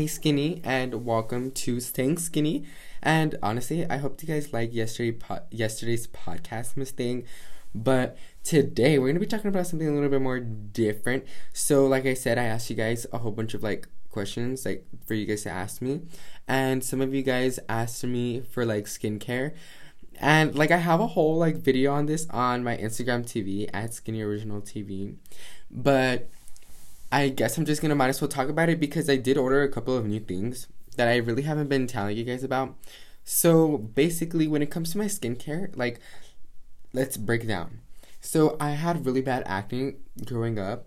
Hey skinny and welcome to Staying Skinny. And honestly, I hope you guys like yesterday po- yesterday's podcast Miss Thing, But today we're gonna be talking about something a little bit more different. So like I said, I asked you guys a whole bunch of like questions like for you guys to ask me. And some of you guys asked me for like skincare. And like I have a whole like video on this on my Instagram TV at Skinny Original TV. But I guess I'm just gonna might as well talk about it because I did order a couple of new things that I really haven't been telling you guys about. So basically, when it comes to my skincare, like, let's break down. So I had really bad acne growing up,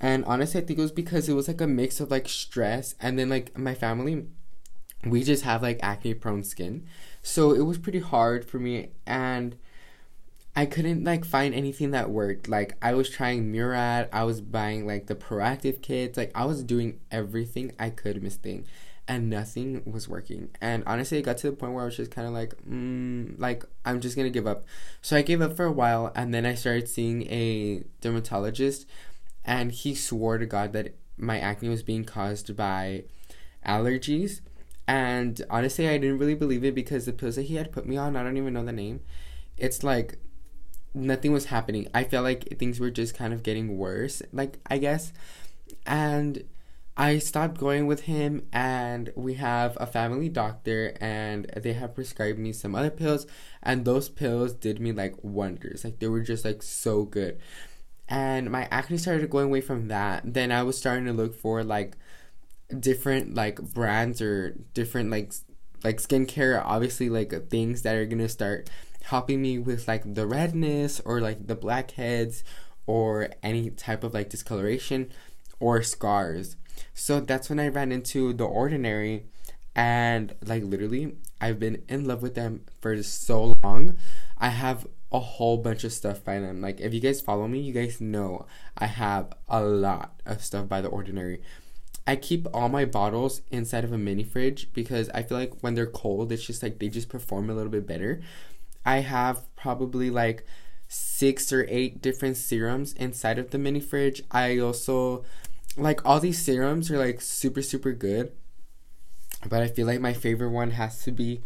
and honestly, I think it was because it was like a mix of like stress and then like my family, we just have like acne prone skin, so it was pretty hard for me and I couldn't like find anything that worked. Like I was trying Murad, I was buying like the Proactiv kits, like I was doing everything I could miss thing and nothing was working. And honestly, it got to the point where I was just kind of like, mm, like I'm just gonna give up. So I gave up for a while, and then I started seeing a dermatologist, and he swore to God that my acne was being caused by allergies. And honestly, I didn't really believe it because the pills that he had put me on, I don't even know the name. It's like nothing was happening. I felt like things were just kind of getting worse, like I guess. And I stopped going with him and we have a family doctor and they have prescribed me some other pills and those pills did me like wonders. Like they were just like so good. And my acne started going away from that. Then I was starting to look for like different like brands or different like like skincare obviously like uh, things that are to start helping me with like the redness or like the blackheads or any type of like discoloration or scars. So that's when I ran into the ordinary and like literally I've been in love with them for so long. I have a whole bunch of stuff by them. Like if you guys follow me, you guys know I have a lot of stuff by the ordinary. I keep all my bottles inside of a mini fridge because I feel like when they're cold, it's just like they just perform a little bit better. I have probably like six or eight different serums inside of the mini fridge. I also like all these serums are like super super good. But I feel like my favorite one has to be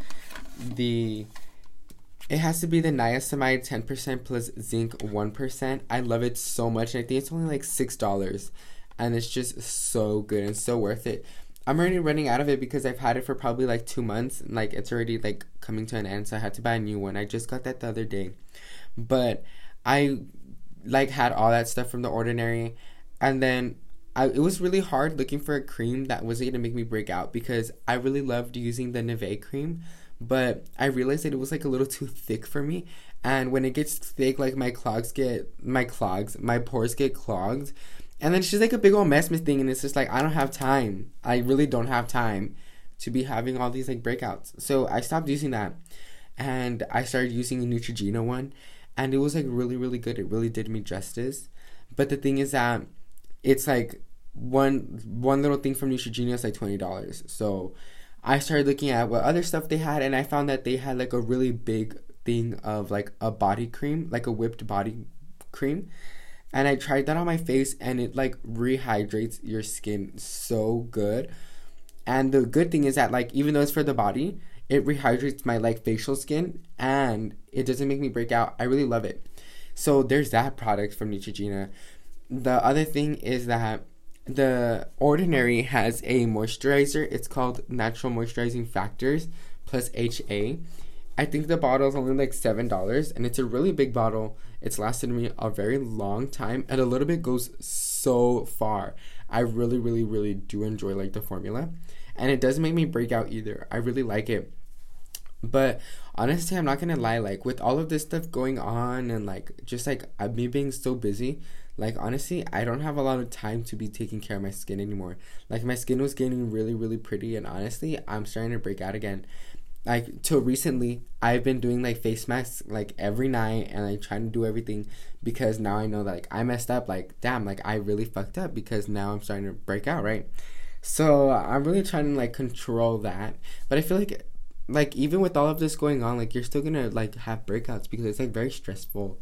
the it has to be the niacinamide 10% plus zinc 1%. I love it so much. And I think it's only like $6. And it's just so good and so worth it. I'm already running out of it because I've had it for probably like two months. And like it's already like coming to an end, so I had to buy a new one. I just got that the other day. But I like had all that stuff from the ordinary and then I, it was really hard looking for a cream that wasn't gonna make me break out because I really loved using the Nivea cream, but I realized that it was like a little too thick for me. And when it gets thick, like my clogs get my clogs, my pores get clogged, and then she's like a big old mess thing, and it's just like I don't have time. I really don't have time to be having all these like breakouts. So I stopped using that, and I started using a Neutrogena one, and it was like really really good. It really did me justice. But the thing is that it's like one one little thing from Neutrogena is like twenty dollars. So I started looking at what other stuff they had, and I found that they had like a really big thing of like a body cream, like a whipped body cream and I tried that on my face and it like rehydrates your skin so good. And the good thing is that like even though it's for the body, it rehydrates my like facial skin and it doesn't make me break out. I really love it. So there's that product from Neutrogena. The other thing is that the Ordinary has a moisturizer. It's called Natural Moisturizing Factors plus HA. I think the bottle is only like seven dollars, and it's a really big bottle. It's lasted me a very long time, and a little bit goes so far. I really, really, really do enjoy like the formula, and it doesn't make me break out either. I really like it. But honestly, I'm not gonna lie. Like with all of this stuff going on, and like just like me being so busy, like honestly, I don't have a lot of time to be taking care of my skin anymore. Like my skin was getting really, really pretty, and honestly, I'm starting to break out again like till recently I've been doing like face masks like every night and like trying to do everything because now I know that like I messed up like damn like I really fucked up because now I'm starting to break out right? So I'm really trying to like control that but I feel like like even with all of this going on like you're still gonna like have breakouts because it's like very stressful.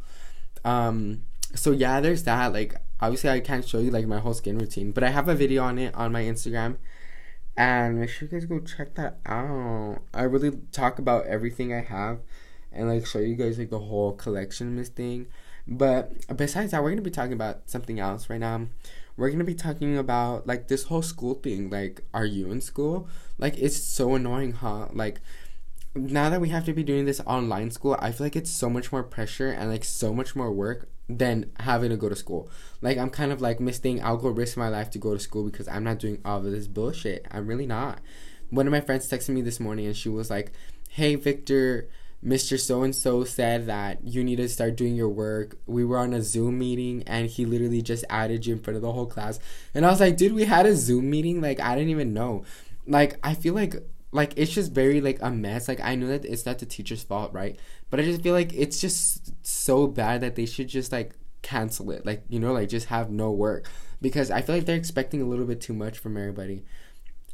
Um so yeah there's that like obviously I can't show you like my whole skin routine but I have a video on it on my Instagram And make sure you guys go check that out. I really talk about everything I have and like show you guys like the whole collection of this thing. But besides that, we're gonna be talking about something else right now. We're gonna be talking about like this whole school thing. Like, are you in school? Like, it's so annoying, huh? Like, now that we have to be doing this online school, I feel like it's so much more pressure and like so much more work than having to go to school. Like I'm kind of like missing. I'll go risk my life to go to school because I'm not doing all of this bullshit. I'm really not. One of my friends texted me this morning and she was like, "Hey Victor, Mr. So and so said that you need to start doing your work. We were on a Zoom meeting and he literally just added you in front of the whole class." And I was like, "Dude, we had a Zoom meeting? Like I didn't even know." Like I feel like like it's just very like a mess. Like I know that it's not the teacher's fault, right? But I just feel like it's just so bad that they should just like cancel it. Like, you know, like just have no work. Because I feel like they're expecting a little bit too much from everybody.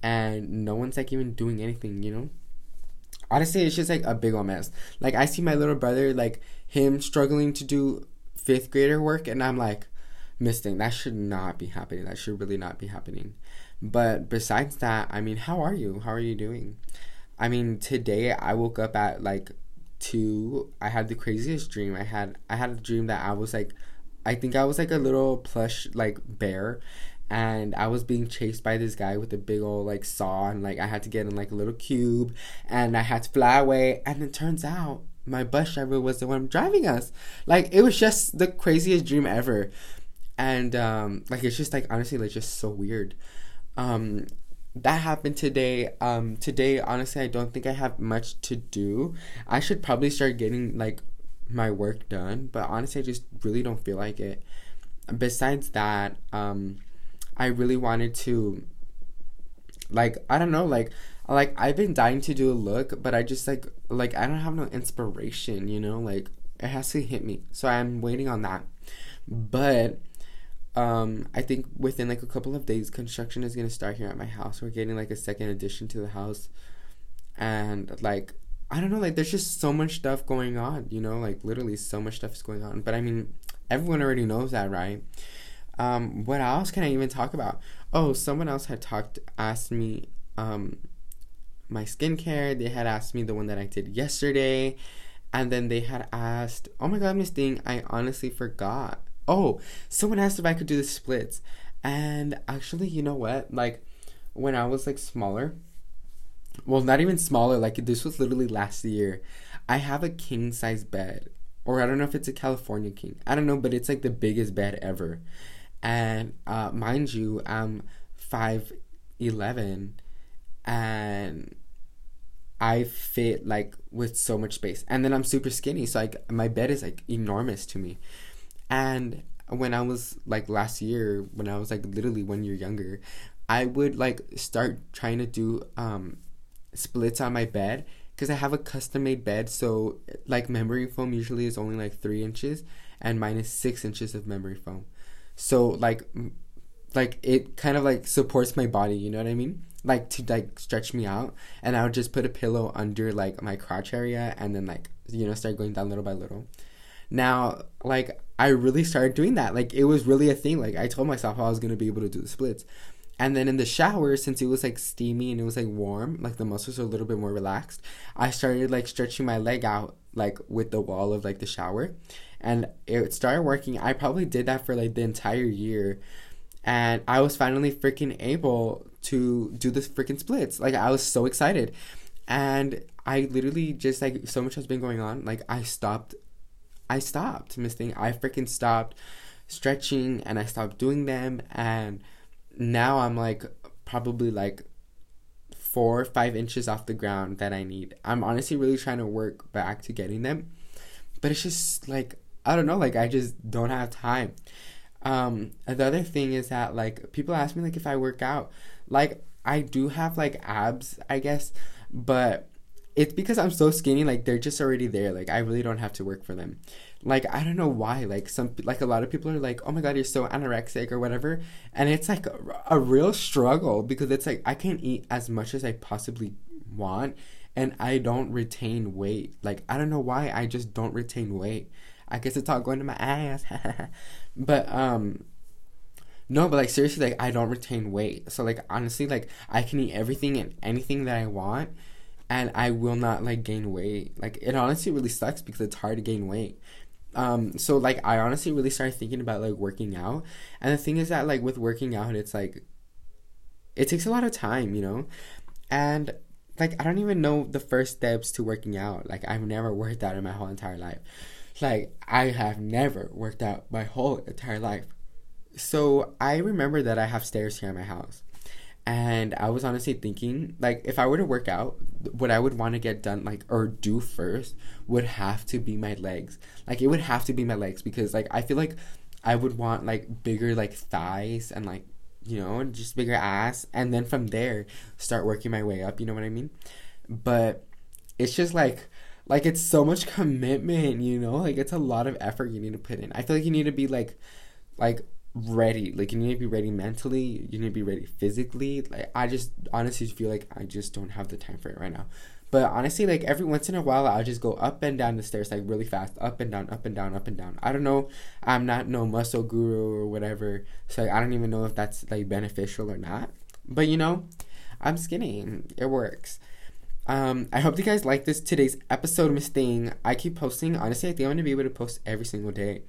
And no one's like even doing anything, you know? Honestly, it's just like a big old mess. Like I see my little brother, like him struggling to do fifth grader work, and I'm like, missing That should not be happening. That should really not be happening. But besides that, I mean, how are you? How are you doing? I mean, today I woke up at like two. I had the craziest dream. I had I had a dream that I was like I think I was like a little plush like bear and I was being chased by this guy with a big old like saw and like I had to get in like a little cube and I had to fly away and it turns out my bus driver was the one driving us. Like it was just the craziest dream ever. And um like it's just like honestly like just so weird. Um, that happened today. Um, today, honestly, I don't think I have much to do. I should probably start getting like my work done, but honestly, I just really don't feel like it. Besides that, um, I really wanted to, like, I don't know, like, like I've been dying to do a look, but I just like, like I don't have no inspiration, you know, like it has to hit me. So I'm waiting on that. But um, I think within like a couple of days, construction is gonna start here at my house. We're getting like a second addition to the house, and like I don't know, like there's just so much stuff going on. You know, like literally so much stuff is going on. But I mean, everyone already knows that, right? Um, what else can I even talk about? Oh, someone else had talked, asked me, um, my skincare. They had asked me the one that I did yesterday, and then they had asked, "Oh my God, Miss Thing, I honestly forgot." Oh, someone asked if I could do the splits. And actually, you know what? Like, when I was like smaller, well, not even smaller, like, this was literally last year, I have a king size bed. Or I don't know if it's a California king. I don't know, but it's like the biggest bed ever. And uh, mind you, I'm 5'11 and I fit like with so much space. And then I'm super skinny, so like my bed is like enormous to me. And when I was like last year, when I was like literally one year younger, I would like start trying to do um splits on my bed because I have a custom made bed. So like memory foam usually is only like three inches, and mine is six inches of memory foam. So like like it kind of like supports my body. You know what I mean? Like to like stretch me out, and I would just put a pillow under like my crotch area, and then like you know start going down little by little. Now, like I really started doing that. Like it was really a thing. Like I told myself I was gonna be able to do the splits. And then in the shower, since it was like steamy and it was like warm, like the muscles are a little bit more relaxed, I started like stretching my leg out like with the wall of like the shower. And it started working. I probably did that for like the entire year. And I was finally freaking able to do the freaking splits. Like I was so excited. And I literally just like so much has been going on. Like I stopped I stopped misting. I freaking stopped stretching and I stopped doing them. And now I'm like probably like four or five inches off the ground that I need. I'm honestly really trying to work back to getting them. But it's just like, I don't know, like I just don't have time. Um, the other thing is that like people ask me like if I work out. Like I do have like abs, I guess, but it's because I'm so skinny. Like they're just already there. Like I really don't have to work for them. Like I don't know why. Like some like a lot of people are like, oh my god, you're so anorexic or whatever, and it's like a, a real struggle because it's like I can't eat as much as I possibly want, and I don't retain weight. Like I don't know why. I just don't retain weight. I guess it's all going to my ass. but um No, but like seriously, like I don't retain weight. So like honestly, like I can eat everything and anything that I want, and I will not like gain weight. Like it honestly really sucks because it's hard to gain weight. Um, so like I honestly really started thinking about like working out, and the thing is that like with working out, it's like it takes a lot of time, you know, and like I don't even know the first steps to working out. Like I've never worked out in my whole entire life. Like I have never worked out my whole entire life. So I remember that I have stairs here in my house. And I was honestly thinking, like, if I were to work out, what I would want to get done, like, or do first would have to be my legs. Like, it would have to be my legs because, like, I feel like I would want, like, bigger, like, thighs and, like, you know, just bigger ass. And then from there, start working my way up. You know what I mean? But it's just like, like, it's so much commitment, you know? Like, it's a lot of effort you need to put in. I feel like you need to be, like, like ready. Like you need to be ready mentally. You need to be ready physically. Like I just honestly feel like I just don't have the time for it right now. But honestly, like every once in a while, I'll just go up and down the stairs like really fast, up and down, up and down, up and down. I don't know. I'm not no muscle guru or whatever, so like, I don't even know if that's like beneficial or not. But you know, I'm skinny. It works. Um, I hope you guys like this today's episode, Miss Thing. I keep posting. Honestly, I think I'm gonna be able to post every single day.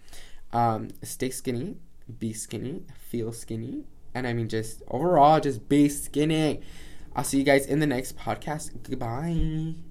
Um, stay skinny be skinny, feel skinny, and I mean just overall just be skinny. I'll see you guys in the next podcast. Goodbye.